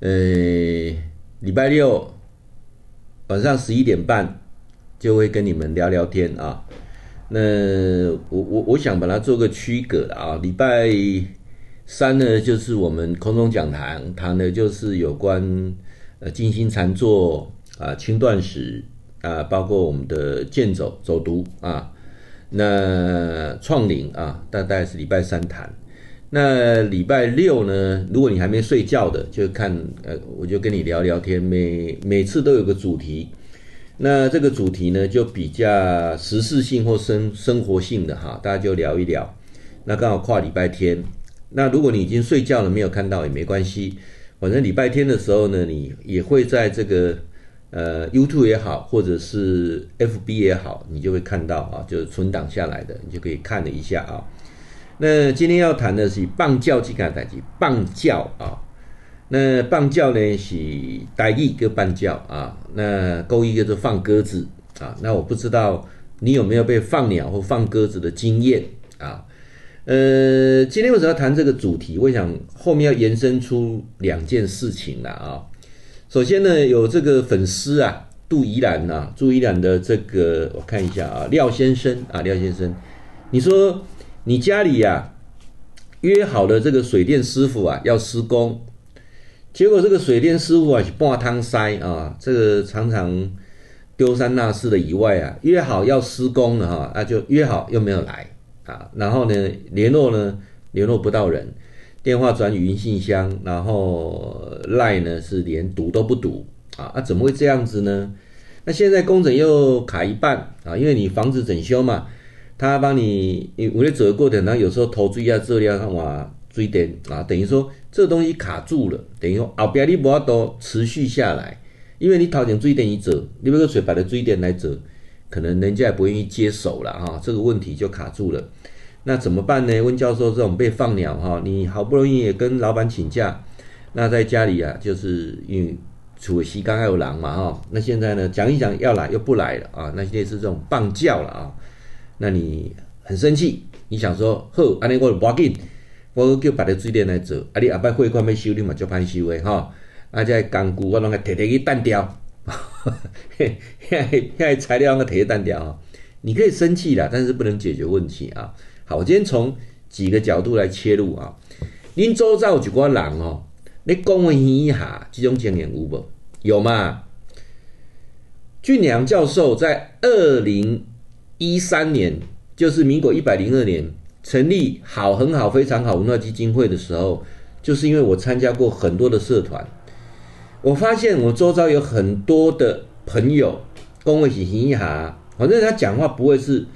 呃，礼拜六晚上十一点半就会跟你们聊聊天啊。那我我我想把它做个区隔的啊。礼拜三呢，就是我们空中讲堂谈的就是有关呃静心禅坐啊、轻断食啊，包括我们的健走走读啊。那创领啊，大概是礼拜三谈。那礼拜六呢，如果你还没睡觉的，就看呃，我就跟你聊聊天。每每次都有个主题，那这个主题呢，就比较时事性或生生活性的哈，大家就聊一聊。那刚好跨礼拜天。那如果你已经睡觉了，没有看到也没关系，反正礼拜天的时候呢，你也会在这个。呃，YouTube 也好，或者是 FB 也好，你就会看到啊，就是存档下来的，你就可以看了一下啊。那今天要谈的是放鸟这件代志，棒教啊。那棒教呢是台语个棒教啊，那国语叫做放鸽子啊。那我不知道你有没有被放鸟或放鸽子的经验啊？呃，今天为什么要谈这个主题？我想后面要延伸出两件事情了啊。首先呢，有这个粉丝啊，杜宜兰啊，杜宜兰的这个我看一下啊，廖先生啊，廖先生，你说你家里呀、啊、约好了这个水电师傅啊要施工，结果这个水电师傅啊是半汤塞啊，这个常常丢三落四的以外啊，约好要施工了哈，那就约好又没有来啊，然后呢联络呢联络不到人。电话转语音信箱，然后赖呢是连读都不读啊，啊怎么会这样子呢？那现在工程又卡一半啊，因为你房子整修嘛，他帮你，为了走的过程，他有时候投注一下资料，哇，水电啊，等于说这东西卡住了，等于说后边你不要都持续下来，因为你掏点追点一走，你那个水把的追点来走，可能人家也不愿意接手了啊，这个问题就卡住了。那怎么办呢？温教授这种被放鸟哈，你好不容易也跟老板请假，那在家里啊，就是因为除了西刚还有狼嘛哈，那现在呢讲一讲要来又不来了啊，那现在是这种棒叫了啊，那你很生气，你想说好，安尼我就不要紧，我叫别的水电来做，啊你后摆汇款要修你嘛就歹修的哈，啊这工具我拢个摕摕去单掉，嘿，嘿，嘿材料我摕去单掉，你可以生气啦，但是不能解决问题啊。好，我今天从几个角度来切入啊。您周遭有几个人哦，你讲一下，这种经验有无？有吗？俊良教授在二零一三年，就是民国一百零二年成立好很好非常好文化基金会的时候，就是因为我参加过很多的社团，我发现我周遭有很多的朋友，讲问一下，反正他讲话不会是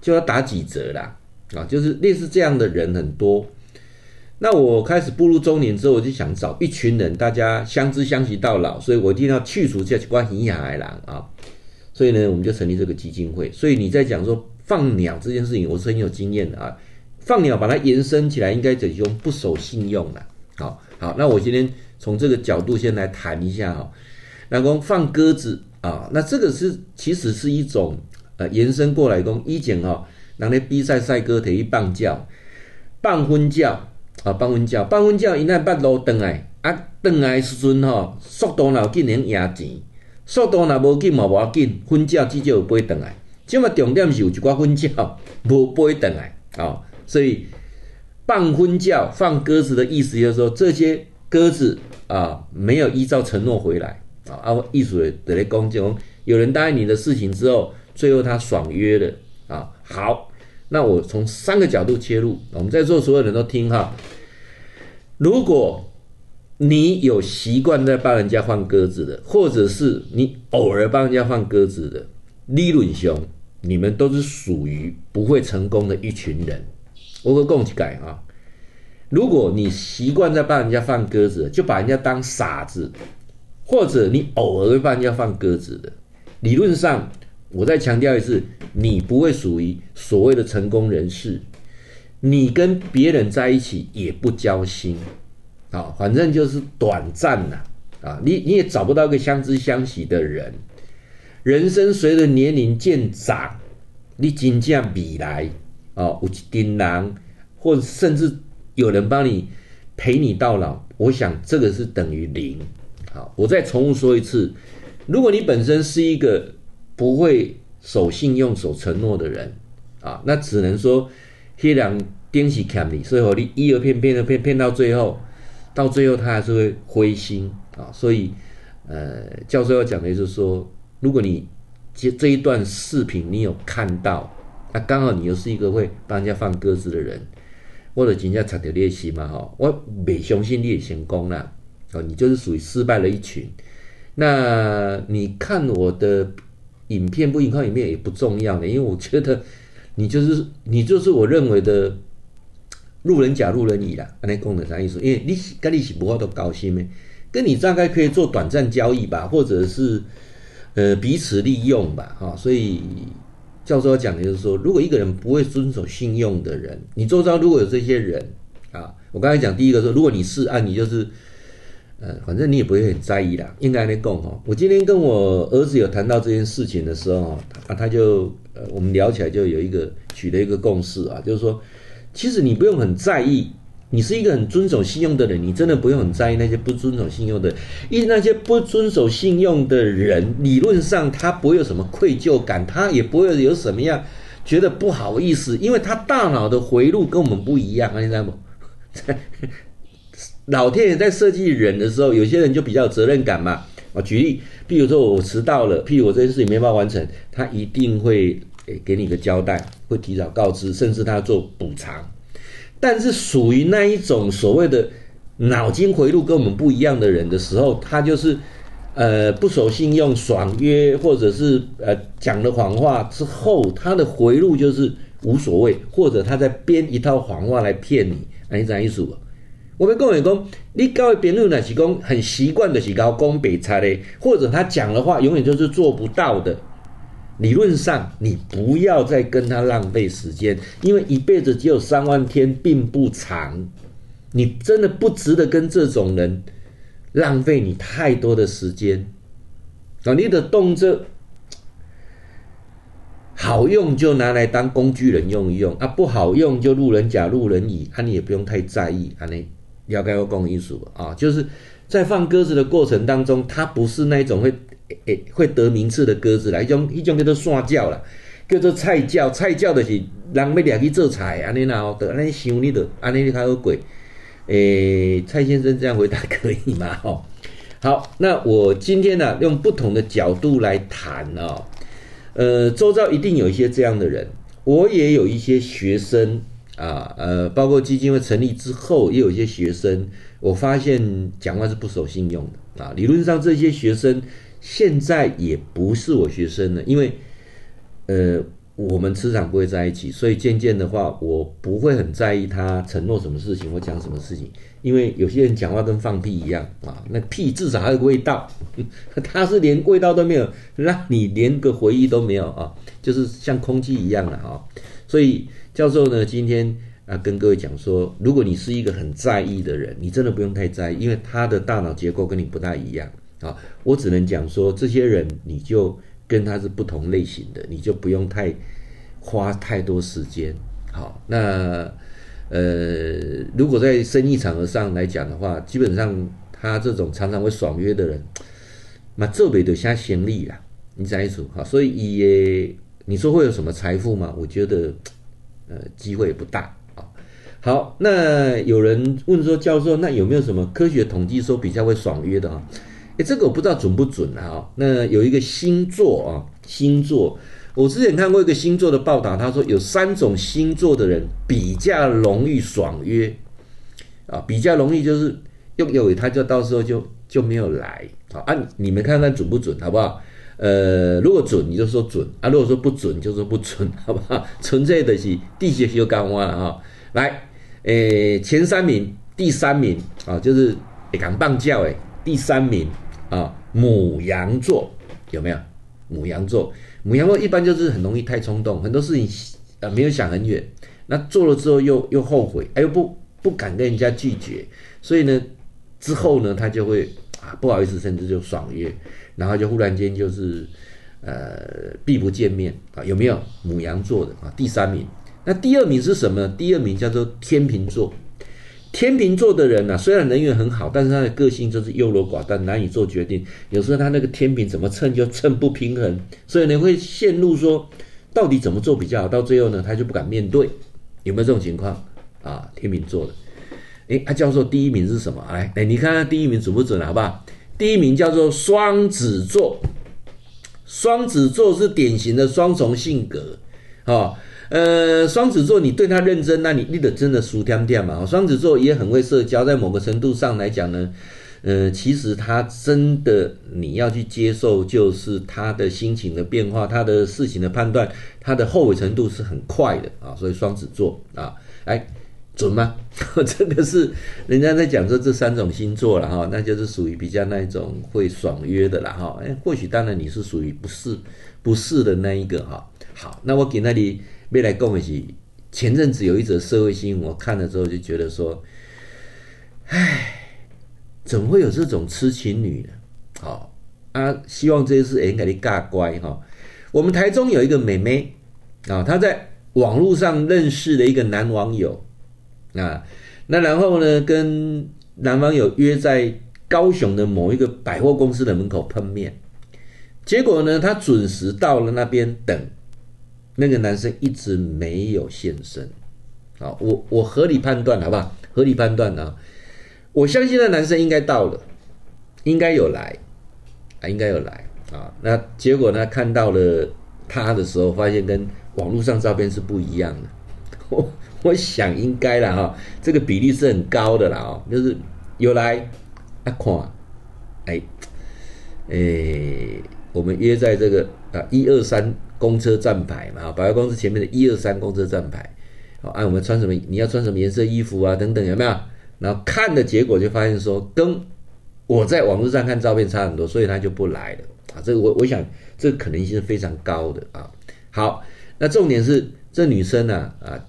就要打几折啦。啊，就是类似这样的人很多。那我开始步入中年之后，我就想找一群人，大家相知相惜到老，所以我一定要去除这些关系海来郎啊。所以呢，我们就成立这个基金会。所以你在讲说放鸟这件事情，我是很有经验的啊。放鸟把它延伸起来，应该怎用不守信用了。好好，那我今天从这个角度先来谈一下哈。那讲放鸽子啊，那这个是其实是一种呃延伸过来讲意见哈。人咧比赛赛鸽，摕去放鸟，放粪鸟啊，放粪鸟，放粪鸟，伊那八路转来，啊，转来时阵吼，速度若紧，能赢钱；速度若无紧，嘛无要紧。粪鸟至少有飞转来，即嘛重点是有一寡粪鸟无飞转来啊。所以放粪鸟、放鸽子的意思就是说，这些鸽子啊，没有依照承诺回来啊。啊，意思就咧讲，就有人答应你的事情之后，最后他爽约了。啊，好，那我从三个角度切入，我们在座所有人都听哈。如果你有习惯在帮人家放鸽子的，或者是你偶尔帮人家放鸽子的，理论上你们都是属于不会成功的一群人。我会共起改啊。如果你习惯在帮人家放鸽子，就把人家当傻子，或者你偶尔会帮人家放鸽子的，理论上。我再强调一次，你不会属于所谓的成功人士，你跟别人在一起也不交心，啊，反正就是短暂呐，啊，你你也找不到一个相知相惜的人。人生随着年龄渐长，你真正未来，啊，有一群人，或甚至有人帮你陪你到老，我想这个是等于零。好，我再重复说一次，如果你本身是一个不会守信用、守承诺的人啊，那只能说黑两电起看你，所以你一而骗，骗而骗，骗到最后，到最后他还是会灰心啊。所以，呃，教授要讲的就是说，如果你这这一段视频你有看到，那刚好你又是一个会帮人家放鸽子的人，或者人家查条练习嘛，哈，我没相信你也成功了。哦，你就是属于失败了一群。那你看我的影片不？影看影片也不重要的，因为我觉得你就是你就是我认为的路人甲、路人乙啦。那功能啥意思？因为你跟你是不会都高兴的，跟你大概可以做短暂交易吧，或者是呃彼此利用吧。哈，所以教授要讲的就是说，如果一个人不会遵守信用的人，你周遭如果有这些人啊，我刚才讲第一个说，如果你是按你就是。呃，反正你也不会很在意啦，应该来讲哈。我今天跟我儿子有谈到这件事情的时候，啊，他就呃，我们聊起来就有一个取得一个共识啊，就是说，其实你不用很在意，你是一个很遵守信用的人，你真的不用很在意那些不遵守信用的人，因为那些不遵守信用的人，理论上他不会有什么愧疚感，他也不会有什么样觉得不好意思，因为他大脑的回路跟我们不一样，你知道吗？老天爷在设计人的时候，有些人就比较有责任感嘛。我举例，譬如说我迟到了，譬如我这件事情没办法完成，他一定会诶给你个交代，会提早告知，甚至他做补偿。但是属于那一种所谓的脑筋回路跟我们不一样的人的时候，他就是呃不守信用、爽约，或者是呃讲了谎话之后，他的回路就是无所谓，或者他在编一套谎话来骗你。哎，你怎意思？我们讲员工，你交的朋友呢是讲很习惯的是搞讲白差的，或者他讲的话永远就是做不到的。理论上，你不要再跟他浪费时间，因为一辈子只有三万天，并不长。你真的不值得跟这种人浪费你太多的时间。啊，你的动作好用就拿来当工具人用一用啊，不好用就路人甲、路人乙，啊，你也不用太在意啊，你。了解我讲意思啊，就是在放鸽子的过程当中，它不是那种会诶、会得名次的鸽子啦，一种一种叫做山叫啦，叫做菜叫，菜叫的是人要掠去做菜，安尼然后得安尼想你的，安尼你较好过。诶、蔡先生这样回答可以吗？哦，好，那我今天呢、啊，用不同的角度来谈哦，呃，周遭一定有一些这样的人，我也有一些学生。啊，呃，包括基金会成立之后，也有一些学生，我发现讲话是不守信用的啊。理论上，这些学生现在也不是我学生了，因为，呃，我们磁场不会在一起，所以渐渐的话，我不会很在意他承诺什么事情或讲什么事情，因为有些人讲话跟放屁一样啊，那屁至少还有个味道，他是连味道都没有，那你连个回忆都没有啊，就是像空气一样的啊，所以。教授呢，今天啊跟各位讲说，如果你是一个很在意的人，你真的不用太在意，因为他的大脑结构跟你不太一样啊。我只能讲说，这些人你就跟他是不同类型的，你就不用太花太多时间。好，那呃，如果在生意场合上来讲的话，基本上他这种常常会爽约的人，那这边就先行李了，你再说好，所以也你说会有什么财富吗？我觉得。呃，机会也不大啊。好，那有人问说，教授，那有没有什么科学统计说比较会爽约的啊？哎，这个我不知道准不准啊。那有一个星座啊，星座，我之前看过一个星座的报道，他说有三种星座的人比较容易爽约啊，比较容易就是用有他就到时候就就没有来啊。啊，你们看看准不准，好不好？呃，如果准你就说准啊，如果说不准就说不准，好不好？纯粹的是地穴就干挖了哈。来，诶，前三名，第三名啊，就是会讲棒叫诶，第三名啊，母羊座有没有？母羊座，母羊座一般就是很容易太冲动，很多事情啊没有想很远，那做了之后又又后悔，哎又不不敢跟人家拒绝，所以呢之后呢他就会啊不好意思，甚至就爽约。然后就忽然间就是，呃，避不见面啊？有没有母羊座的啊？第三名，那第二名是什么？第二名叫做天秤座。天秤座的人呢、啊，虽然人缘很好，但是他的个性就是优柔寡断，难以做决定。有时候他那个天平怎么称就称不平衡，所以你会陷入说，到底怎么做比较好？到最后呢，他就不敢面对。有没有这种情况啊？天秤座的，哎，他教授第一名是什么？来，哎，你看看第一名准不准，好不好？第一名叫做双子座，双子座是典型的双重性格，啊。呃，双子座，你对他认真，那你你得真的输天天嘛。双子座也很会社交，在某个程度上来讲呢，呃，其实他真的你要去接受，就是他的心情的变化，他的事情的判断，他的后悔程度是很快的啊。所以双子座啊，哎，准吗？这个是人家在讲说这三种星座了哈，那就是属于比较那一种会爽约的了哈。哎，或许当然你是属于不是不是的那一个哈。好，那我给那里。未来共一起，前阵子有一则社会新闻，我看了之后就觉得说，唉，怎么会有这种痴情女呢？好啊，希望这次也应该你嘎乖哈。我们台中有一个妹妹啊，她在网络上认识了一个男网友啊，那然后呢，跟男网友约在高雄的某一个百货公司的门口碰面，结果呢，她准时到了那边等。那个男生一直没有现身，啊，我我合理判断好不好？合理判断啊，我相信那男生应该到了，应该有来，啊，应该有来啊。那结果呢？看到了他的时候，发现跟网络上照片是不一样的。我 我想应该了哈，这个比例是很高的啦啊，就是有来啊，看，哎，哎，我们约在这个啊一二三。公车站牌嘛，百货公司前面的一二三公车站牌，好，按我们穿什么，你要穿什么颜色衣服啊，等等，有没有？然后看的结果就发现说，跟我在网络上看照片差很多，所以他就不来了啊。这个我我想，这个可能性是非常高的啊。好，那重点是这女生呢啊，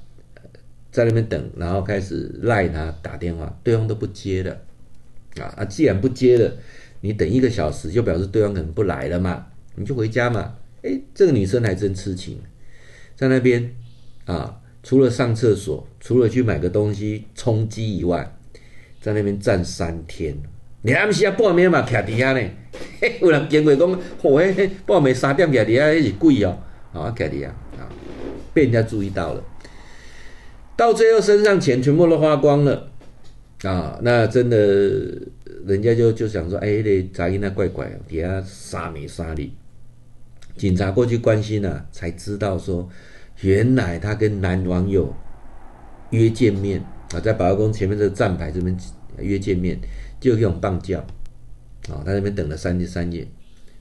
在那边等，然后开始赖他打电话，对方都不接了啊啊，既然不接了，你等一个小时就表示对方可能不来了嘛，你就回家嘛。哎，这个女生还真痴情，在那边啊，除了上厕所，除了去买个东西充饥以外，在那边站三天。你还不是要报名嘛？徛底下呢？有人见过讲，嚯、哦，嘿，报名三点徛底下，那是贵哦。啊，徛底下啊，被人家注意到了。到最后身上钱全部都花光了啊！那真的，人家就就想说，哎，那杂音那怪怪，底下杀没杀你？警察过去关心了、啊，才知道说，原来他跟男网友约见面啊，在百货公司前面这个站牌这边约见面，就用棒叫啊，他那边等了三天三夜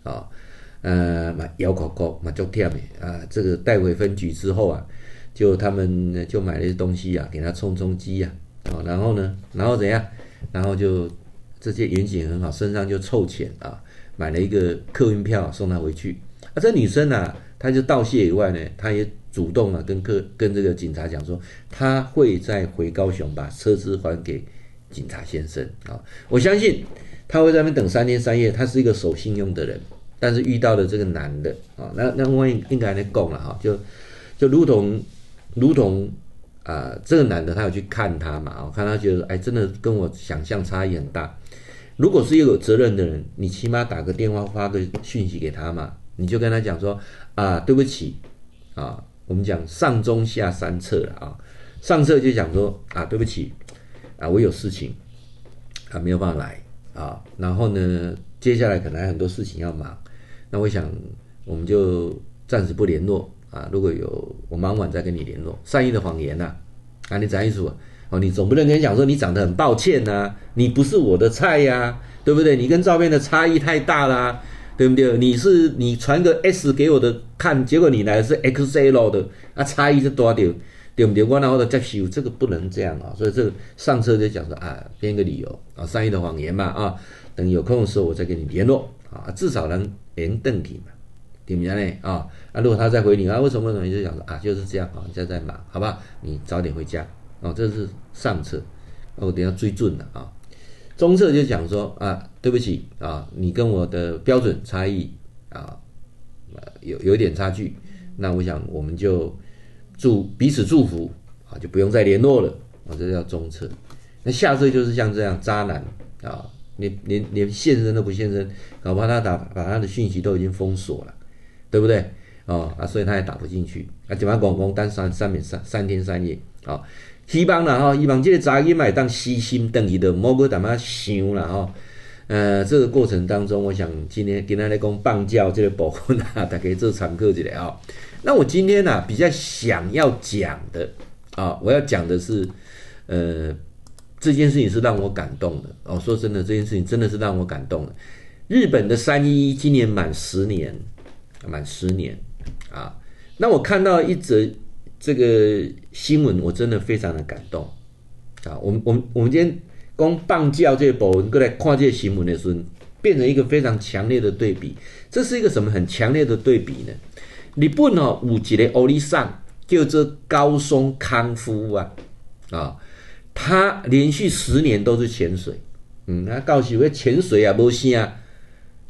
啊，呃，嘛摇口口嘛就跳的啊，这个带回分局之后啊，就他们就买了一些东西啊，给他充充饥呀，啊，然后呢，然后怎样，然后就这些员警很好，身上就凑钱啊，买了一个客运票送他回去。啊，这女生啊，她就道谢以外呢，她也主动啊跟客跟这个警察讲说，她会再回高雄把车子还给警察先生啊。我相信她会在那边等三天三夜。她是一个守信用的人，但是遇到了这个男的啊，那那我应应该还能供了哈，就就如同如同啊、这个男的他有去看他嘛，我看他觉得哎，真的跟我想象差异很大。如果是一个有责任的人，你起码打个电话发个讯息给他嘛。你就跟他讲说啊，对不起啊，我们讲上中下三策啊。上策就讲说啊，对不起啊，我有事情啊，没有办法来啊。然后呢，接下来可能还很多事情要忙，那我想我们就暂时不联络啊。如果有我忙完再跟你联络。善意的谎言呐啊，啊，你讲意思哦，你总不能跟你讲说你长得很抱歉呐、啊，你不是我的菜呀、啊，对不对？你跟照片的差异太大啦。对不对？你是你传个 S 给我的看，结果你来的是 XL 的，啊，差异是多少？对不对？我然后的接受，这个不能这样啊。所以这个上车就讲说啊，编个理由啊，善意的谎言嘛啊，等有空的时候我再跟你联络啊，至少能连登体嘛，对不对？啊，啊，如果他再回你啊，为什么？为什么？就讲说啊，就是这样啊，现在在忙，好吧？你早点回家啊，这是上策，我等下追准了啊。中策就讲说啊，对不起啊，你跟我的标准差异啊，有有点差距，那我想我们就祝彼此祝福啊，就不用再联络了啊，这叫中策。那下策就是像这样渣男啊，连连连现身都不现身，搞不好他打把他的讯息都已经封锁了，对不对？哦啊，所以他也打不进去啊，就把广工单三三三三天三夜啊，希望啦哈，希望这个查囡仔当死心，等于的莫个他妈想了哈。呃，这个过程当中，我想今天跟大家讲棒教这个部分啊，大家做参考一下啊。那我今天呢、啊，比较想要讲的啊，我要讲的是，呃，这件事情是让我感动的哦。说真的，这件事情真的是让我感动的。日本的三一一今年满十年，满十年。啊，那我看到一则这个新闻，我真的非常的感动啊！我们我们我们今天光棒教这个部分过来看这个新闻的时候，变成一个非常强烈的对比。这是一个什么很强烈的对比呢？日本哦，有一个欧里桑叫做高松康夫啊啊，他连续十年都是潜水，嗯，他告诉我潜水啊，无啥，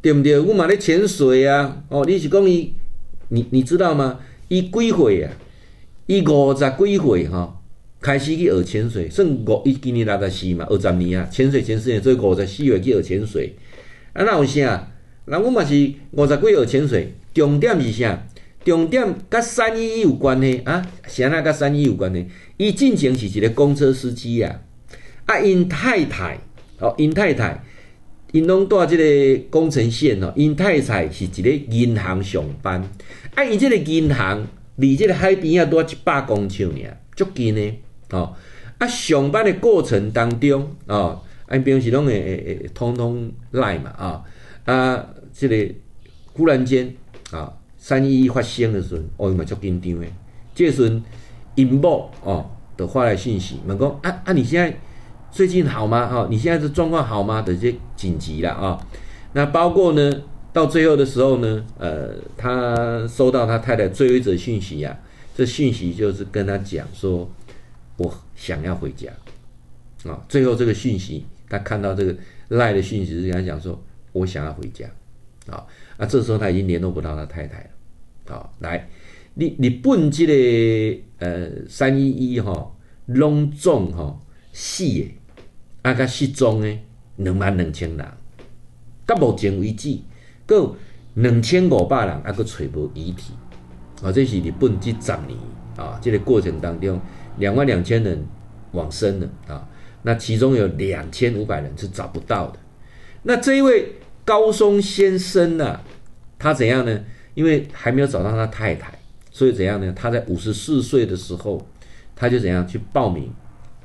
对不对？我嘛咧潜水啊，哦，你是讲伊？你你知道吗？伊几岁啊？伊五十几岁哈，开始去学潜水，算五伊今年六十四嘛，二十年啊，潜水前十年，所以五十四岁去学潜水。啊，那有啥？那我嘛是五十几岁学潜水，重点是啥？重点甲三一一有关系啊？啥那甲三一有关系？伊之前是一个公车司机啊，啊，因太太哦，因太太。因拢住即个工程线哦，因太太是一个银行上班，啊，因即个银行离这个海边啊，多一百公尺尔，足近呢，哦，啊，上班的过程当中，哦，啊，平时拢会会会通通赖嘛，啊，啊，这个忽然间啊，三一一发生的时候，哦，嘛足紧张的，这时阵因某哦，就发来信息问讲，啊啊，你现在。最近好吗？哈，你现在的状况好吗？的这紧急了啊，那包括呢，到最后的时候呢，呃，他收到他太太最后一则讯息呀，这讯息就是跟他讲说，我想要回家，啊，最后这个讯息，他看到这个赖的讯息是跟他讲说，我想要回家，啊，那，这时候他已经联络不到他太太了，啊，来，你你本这个呃三一一哈，隆重哈，死的。啊，甲失踪诶，两万两千人，到目前为止，够两千五百人，啊，搁找无遗体，啊，这是日本这十年啊，这个过程当中，两万两千人往生了啊，那其中有两千五百人是找不到的。那这一位高松先生呢，他怎样呢？因为还没有找到他太太，所以怎样呢？他在五十四岁的时候，他就怎样去报名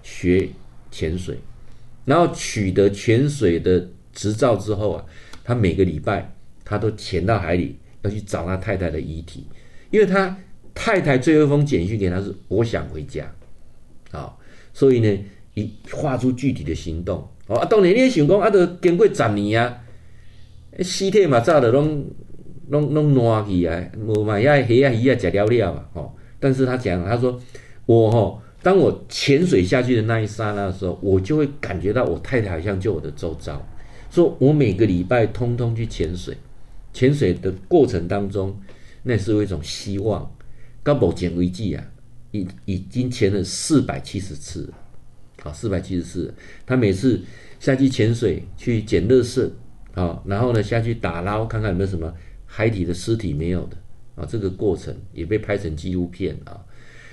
学潜水。然后取得潜水的执照之后啊，他每个礼拜他都潜到海里要去找他太太的遗体，因为他太太最后一封简讯给他是“我想回家”，啊，所以呢，一画出具体的行动。哦，啊，当然你也想讲啊，都经过十年啊，尸体嘛早都拢拢拢烂去啊，无嘛也黑啊鱼啊食了了啊，哦，但是他讲他说我吼。当我潜水下去的那一刹那的时候，我就会感觉到我太太好像就我的周遭，说我每个礼拜通通去潜水，潜水的过程当中，那是一种希望。到目前为止啊，已已经潜了四百七十次，好，四百七十次。他每次下去潜水去捡垃圾，啊，然后呢下去打捞，看看有没有什么海底的尸体没有的，啊，这个过程也被拍成纪录片啊。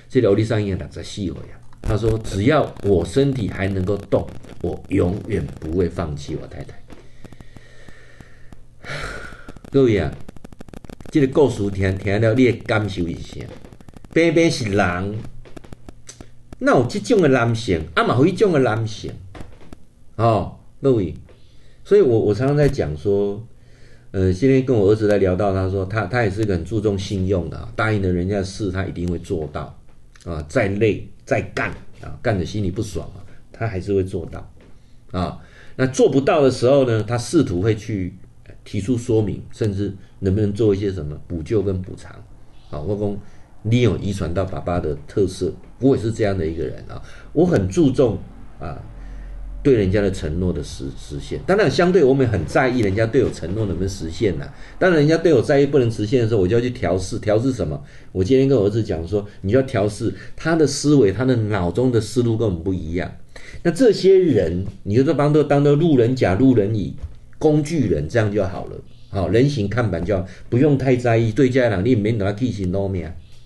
这条路上也两在戏了呀。他说：“只要我身体还能够动，我永远不会放弃我太太。”各位啊，这个故事听听了，你也感受一下。偏偏是人，那有这种的男性，啊嘛有一种的男性，哦，各位。所以我我常常在讲说，呃，今天跟我儿子在聊到，他说他他也是个很注重信用的，答应了人家的事，他一定会做到。啊，再累再干啊，干的心里不爽啊，他还是会做到啊。那做不到的时候呢，他试图会去提出说明，甚至能不能做一些什么补救跟补偿啊。我公你有遗传到爸爸的特色，我也是这样的一个人啊。我很注重啊。对人家的承诺的实实现，当然相对我们很在意人家对我承诺能不能实现呢、当然人家对我在意不能实现的时候，我就要去调试。调试什么？我今天跟我儿子讲说，你就要调试他的思维，他的脑中的思路跟我们不一样。那这些人，你就说帮都当做路人甲、路人乙、工具人，这样就好了。好，人形看板就好，不用太在意。对家人你免拿记性弄命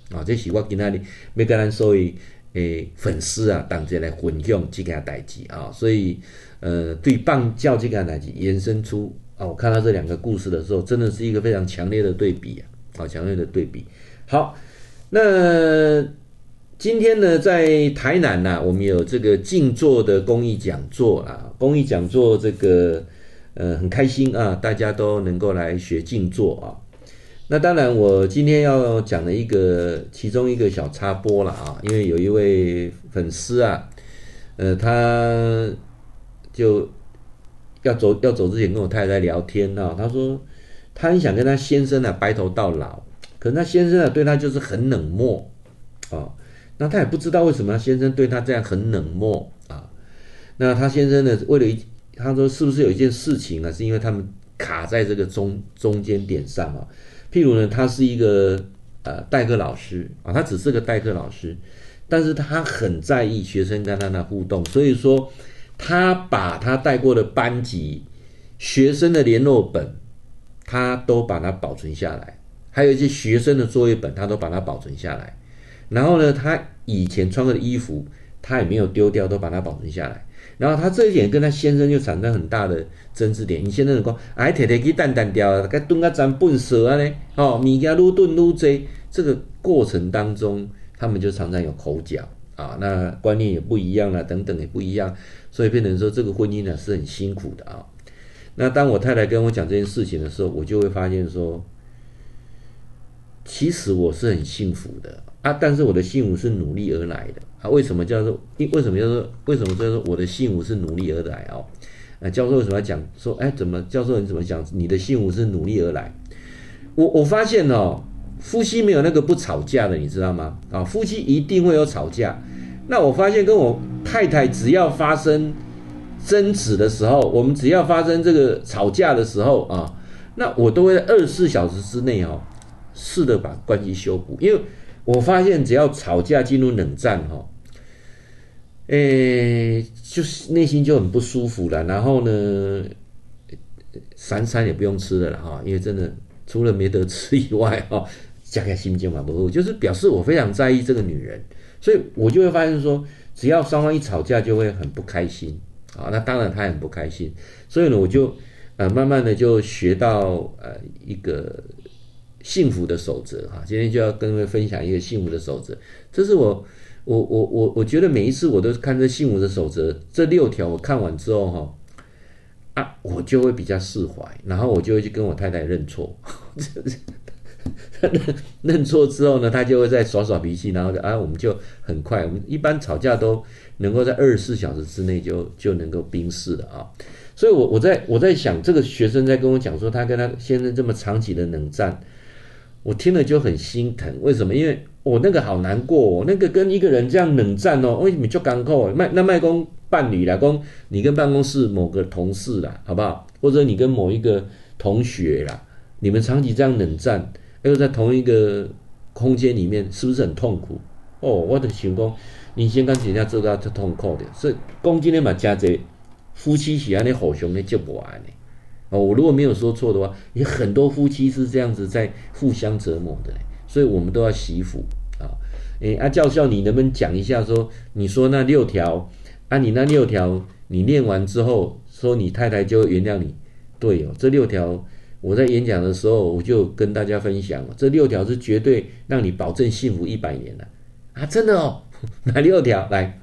啊！这是我今天要跟咱所有诶粉丝啊，当真来分享这件代志啊。所以，呃，对棒教这件代志延伸出啊，我看到这两个故事的时候，真的是一个非常强烈的对比啊！好，强烈的对比。好，那。今天呢，在台南呐、啊，我们有这个静坐的公益讲座啊，公益讲座这个呃很开心啊，大家都能够来学静坐啊。那当然，我今天要讲的一个其中一个小插播了啊，因为有一位粉丝啊，呃，他就要走要走之前跟我太太聊天啊，他说他很想跟他先生啊白头到老，可是他先生啊对他就是很冷漠啊。那他也不知道为什么先生对他这样很冷漠啊？那他先生呢？为了一，他说是不是有一件事情啊？是因为他们卡在这个中中间点上啊？譬如呢，他是一个呃代课老师啊，他只是个代课老师，但是他很在意学生跟他的互动，所以说他把他带过的班级学生的联络本，他都把它保存下来，还有一些学生的作业本，他都把它保存下来。然后呢，他以前穿过的衣服，他也没有丢掉，都把它保存下来。然后他这一点跟他先生就产生很大的争执点。你先生讲，哎，提提去淡淡掉，该炖个咱笨蛇啊呢？哦，米家撸炖撸这，这个过程当中，他们就常常有口角啊。那观念也不一样了，等等也不一样，所以变成说这个婚姻呢是很辛苦的啊。那当我太太跟我讲这件事情的时候，我就会发现说，其实我是很幸福的。啊！但是我的幸福是努力而来的啊！为什么叫做？因为什么叫做？为什么叫做我的幸福是努力而来哦？啊，教授为什么要讲说？哎，怎么？教授你怎么讲？你的幸福是努力而来？我我发现哦，夫妻没有那个不吵架的，你知道吗？啊，夫妻一定会有吵架。那我发现跟我太太只要发生争执的时候，我们只要发生这个吵架的时候啊，那我都会在二十四小时之内哦，试着把关系修补，因为。我发现只要吵架进入冷战哈，诶，就是内心就很不舒服了。然后呢，三餐也不用吃了哈，因为真的除了没得吃以外哈，加个心情嘛不，就是表示我非常在意这个女人，所以我就会发现说，只要双方一吵架就会很不开心啊。那当然她很不开心，所以呢，我就呃慢慢的就学到呃一个。幸福的守则哈，今天就要跟各位分享一个幸福的守则。这是我，我，我，我，我觉得每一次我都看这幸福的守则这六条，我看完之后哈，啊，我就会比较释怀，然后我就会去跟我太太认错。认 认错之后呢，他就会再耍耍脾气，然后就啊，我们就很快，我们一般吵架都能够在二十四小时之内就就能够冰释了啊。所以，我我在我在想，这个学生在跟我讲说，他跟他先生这么长期的冷战。我听了就很心疼，为什么？因为我、那个好难过、哦，那个跟一个人这样冷战哦，为什么就干扣？卖那卖公伴侣啦，公你跟办公室某个同事啦，好不好？或者你跟某一个同学啦，你们长期这样冷战，又在同一个空间里面，是不是很痛苦？哦，我的想讲，你先跟人家做到这痛苦的，所以讲今天嘛，家这夫妻是安尼互相的接不完的。哦，我如果没有说错的话，有很多夫妻是这样子在互相折磨的，所以我们都要惜福啊。诶，啊，教授，你能不能讲一下说，你说那六条，啊，你那六条，你念完之后，说你太太就原谅你？对哦，这六条我在演讲的时候我就跟大家分享，这六条是绝对让你保证幸福一百年的啊，真的哦，哪六条？来。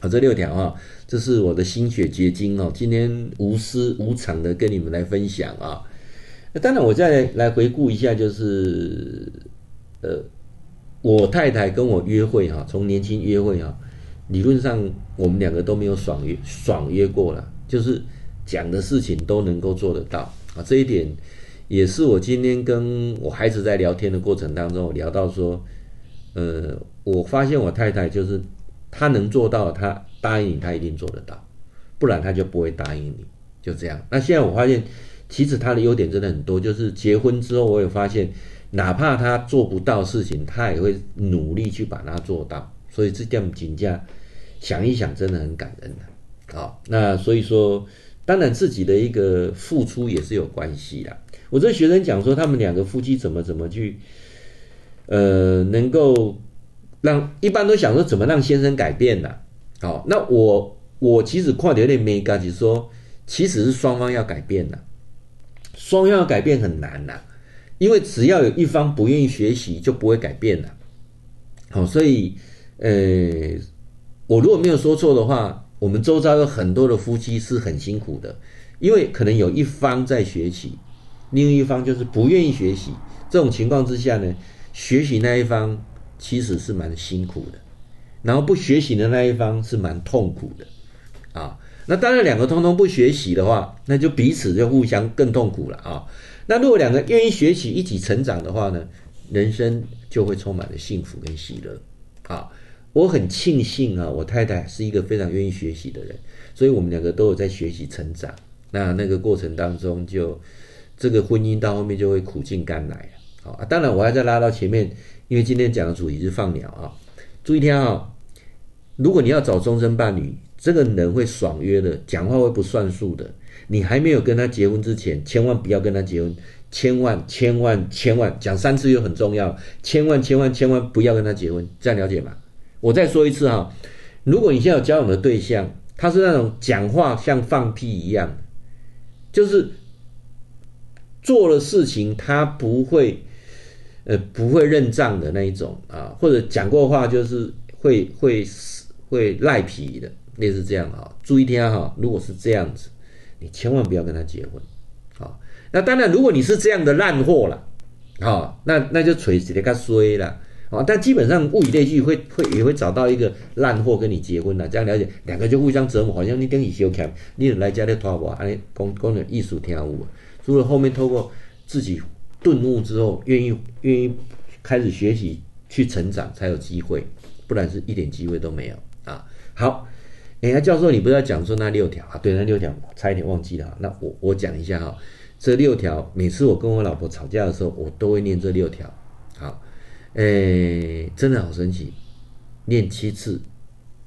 啊，这六条啊，这是我的心血结晶哦。今天无私无偿的跟你们来分享啊。那当然，我再来回顾一下，就是呃，我太太跟我约会哈，从年轻约会哈，理论上我们两个都没有爽约爽约过了，就是讲的事情都能够做得到啊。这一点也是我今天跟我孩子在聊天的过程当中聊到说，呃，我发现我太太就是。她能做到，她答应你，他一定做得到，不然他就不会答应你，就这样。那现在我发现，其实他的优点真的很多，就是结婚之后，我也发现，哪怕他做不到事情，他也会努力去把它做到。所以这点评价，想一想，真的很感人的。好，那所以说，当然自己的一个付出也是有关系的。我这学生讲说，他们两个夫妻怎么怎么去，呃，能够让一般都想说怎么让先生改变呢？好，那我我其实跨点有点没感觉，说其实是双方要改变的，双方要改变很难呐，因为只要有一方不愿意学习，就不会改变了。好，所以呃，我如果没有说错的话，我们周遭有很多的夫妻是很辛苦的，因为可能有一方在学习。另一方就是不愿意学习，这种情况之下呢，学习那一方其实是蛮辛苦的，然后不学习的那一方是蛮痛苦的，啊，那当然两个通通不学习的话，那就彼此就互相更痛苦了啊。那如果两个愿意学习，一起成长的话呢，人生就会充满了幸福跟喜乐。啊，我很庆幸啊，我太太是一个非常愿意学习的人，所以我们两个都有在学习成长。那那个过程当中就。这个婚姻到后面就会苦尽甘来啊！啊，当然我还在拉到前面，因为今天讲的主题是放鸟啊。注意听啊，如果你要找终身伴侣，这个人会爽约的，讲话会不算数的。你还没有跟他结婚之前，千万不要跟他结婚，千万千万千万讲三次又很重要，千万千万千万不要跟他结婚，这样了解吗？我再说一次哈，如果你现在有交往的对象，他是那种讲话像放屁一样，就是。做了事情他不会，呃，不会认账的那一种啊，或者讲过话就是会会会赖皮的，类似这样啊。注意听哈，如果是这样子，你千万不要跟他结婚啊。那当然，如果你是这样的烂货了，啊，那那就垂直的他衰了啊。但基本上物以类聚，会会也会找到一个烂货跟你结婚了，这样了解，两个就互相折磨，好像你等于修看，你来家里拖我，安尼讲讲点艺术听有除了后面透过自己顿悟之后，愿意愿意开始学习去成长，才有机会，不然是一点机会都没有。好，哎，教授，你不要讲说那六条啊？对，那六条差一点忘记了。那我我讲一下哈，这六条每次我跟我老婆吵架的时候，我都会念这六条。好，哎，真的好神奇，念七次，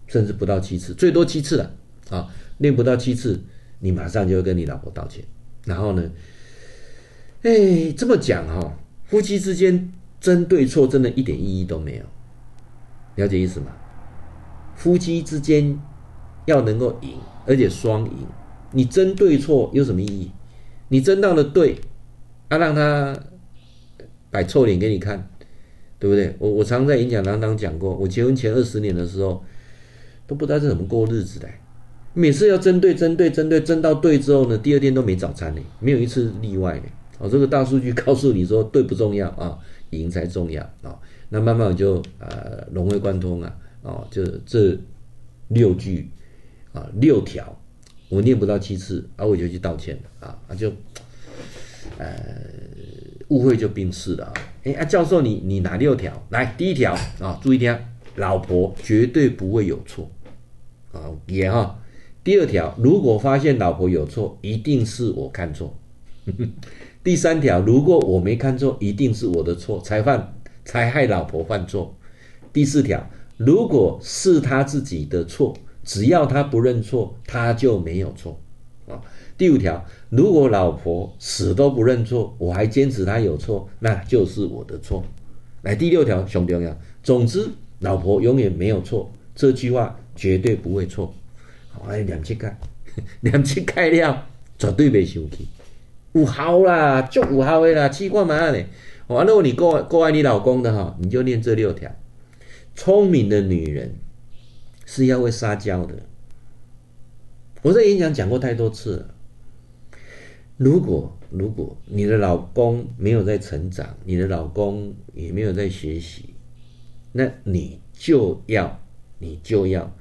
甚至不到七次，最多七次了啊。念不到七次，你马上就会跟你老婆道歉。然后呢，哎，这么讲哈，夫妻之间争对错，真的一点意义都没有，了解意思吗？夫妻之间要能够赢，而且双赢，你争对错有什么意义？你争到了对，啊，让他摆臭脸给你看，对不对？我我常在演讲当中讲过，我结婚前二十年的时候，都不知道是怎么过日子的。每次要针对、针对、针对，争到对之后呢，第二天都没早餐呢，没有一次例外的。哦，这个大数据告诉你说，对不重要啊，赢才重要啊。那慢慢我就呃融会贯通啊，哦，就这六句啊六条，我念不到七次，啊我就去道歉啊，啊就呃误会就冰释了啊。哎啊，教授你你哪六条？来第一条啊，注意听，老婆绝对不会有错啊，也哈。第二条，如果发现老婆有错，一定是我看错。第三条，如果我没看错，一定是我的错，才犯才害老婆犯错。第四条，如果是他自己的错，只要他不认错，他就没有错。啊，第五条，如果老婆死都不认错，我还坚持他有错，那就是我的错。来，第六条，兄弟们，总之，老婆永远没有错，这句话绝对不会错。哎，两七盖，两七盖了，绝对没生气，有效啦，足有效的啦，奇怪嘛嘞。完了，如果你够够爱你老公的哈，你就念这六条。聪明的女人是要会撒娇的。我在演讲讲过太多次了。如果如果你的老公没有在成长，你的老公也没有在学习，那你就要，你就要。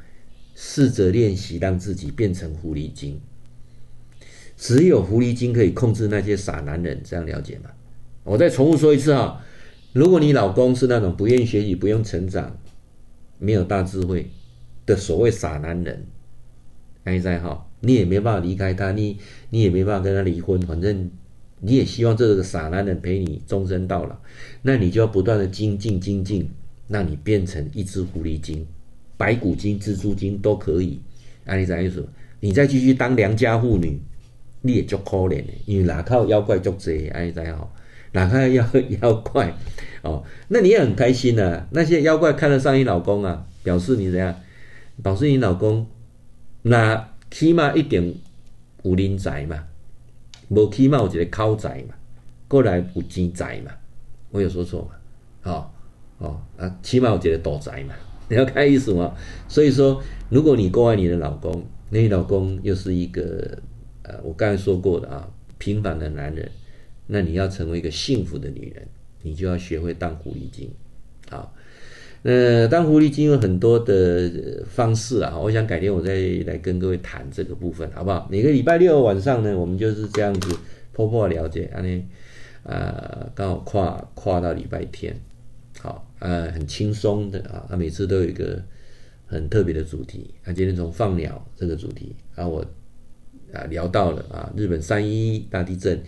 试着练习让自己变成狐狸精，只有狐狸精可以控制那些傻男人，这样了解吗？我再重复说一次哈，如果你老公是那种不愿意学习、不用成长、没有大智慧的所谓傻男人，哎在哈，你也没办法离开他，你你也没办法跟他离婚，反正你也希望这个傻男人陪你终身到老，那你就要不断的精进精进，让你变成一只狐狸精。白骨精、蜘蛛精都可以。啊，你怎样说？你再继续当良家妇女，你也足可怜的，因为哪靠妖怪足多，啊，你知好？哪个妖妖怪哦？那你也很开心啊。那些妖怪看得上你老公啊，表示你怎样？表示你老公那起码一点有人才嘛，无起码有一个口才嘛，过来有钱财嘛，我有说错吗？哦哦啊，起码有一个大财嘛。你要看意思吗？所以说，如果你够爱你的老公，那你老公又是一个呃，我刚才说过的啊，平凡的男人，那你要成为一个幸福的女人，你就要学会当狐狸精。好，那当狐狸精有很多的方式啊，我想改天我再来跟各位谈这个部分，好不好？每个礼拜六晚上呢，我们就是这样子破破了解，啊呢，啊，刚好跨跨到礼拜天。好，呃，很轻松的啊，他每次都有一个很特别的主题。他今天从放鸟这个主题，啊，我啊聊到了啊日本三一大地震，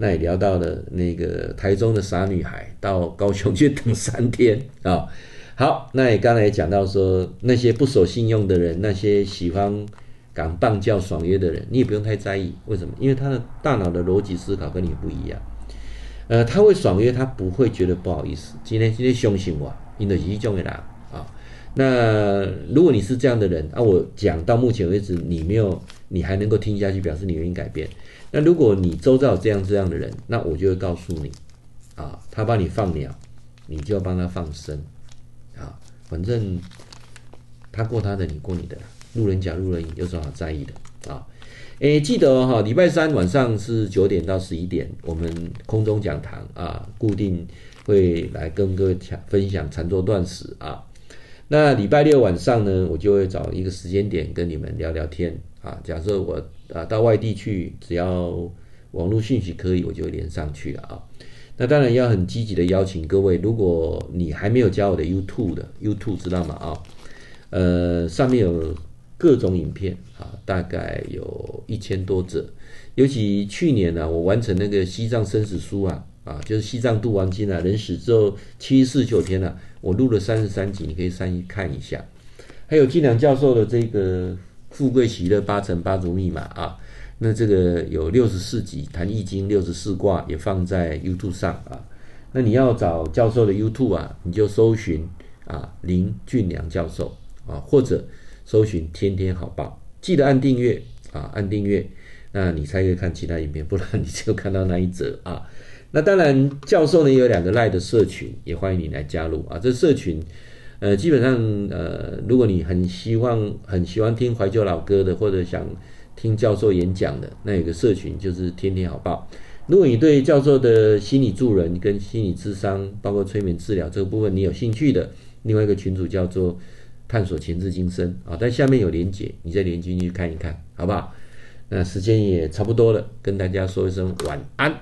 那也聊到了那个台中的傻女孩到高雄去等三天啊。好，那也刚才也讲到说那些不守信用的人，那些喜欢敢棒叫爽约的人，你也不用太在意。为什么？因为他的大脑的逻辑思考跟你不一样。呃，他会爽约，他不会觉得不好意思。今天今天相信我，因为一种的啦啊。那如果你是这样的人啊，我讲到目前为止，你没有，你还能够听下去，表示你愿意改变。那如果你周遭有这样这样的人，那我就会告诉你啊，他帮你放鸟，你就要帮他放生啊。反正他过他的，你过你的，路人甲路人乙有什么好在意的啊？诶，记得哦，哈，礼拜三晚上是九点到十一点，我们空中讲堂啊，固定会来跟各位讲分享禅坐断食啊。那礼拜六晚上呢，我就会找一个时间点跟你们聊聊天啊。假设我啊到外地去，只要网络讯息可以，我就会连上去了啊。那当然要很积极的邀请各位，如果你还没有加我的 YouTube 的 YouTube 知道吗？啊，呃，上面有。各种影片啊，大概有一千多则。尤其去年呢、我完成那个西藏生死书啊，啊，就是西藏度亡经啊，人死之后七四九天啊，我录了三十三集，你可以上去看一下。还有晋良教授的这个富贵喜乐八乘八组密码啊，那这个有六十四集谈易经六十四卦也放在 YouTube 上啊。那你要找教授的 YouTube 啊，你就搜寻啊林俊良教授啊，或者。搜寻天天好报，记得按订阅啊，按订阅，那你才可以看其他影片，不然你就看到那一则啊。那当然，教授呢也有两个赖的社群，也欢迎你来加入啊。这社群，呃，基本上呃，如果你很希望很喜欢听怀旧老歌的，或者想听教授演讲的，那有个社群就是天天好报。如果你对教授的心理助人跟心理咨商，包括催眠治疗这个部分你有兴趣的，另外一个群组叫做。探索前世今生啊，但下面有连结，你再连进去看一看，好不好？那时间也差不多了，跟大家说一声晚安。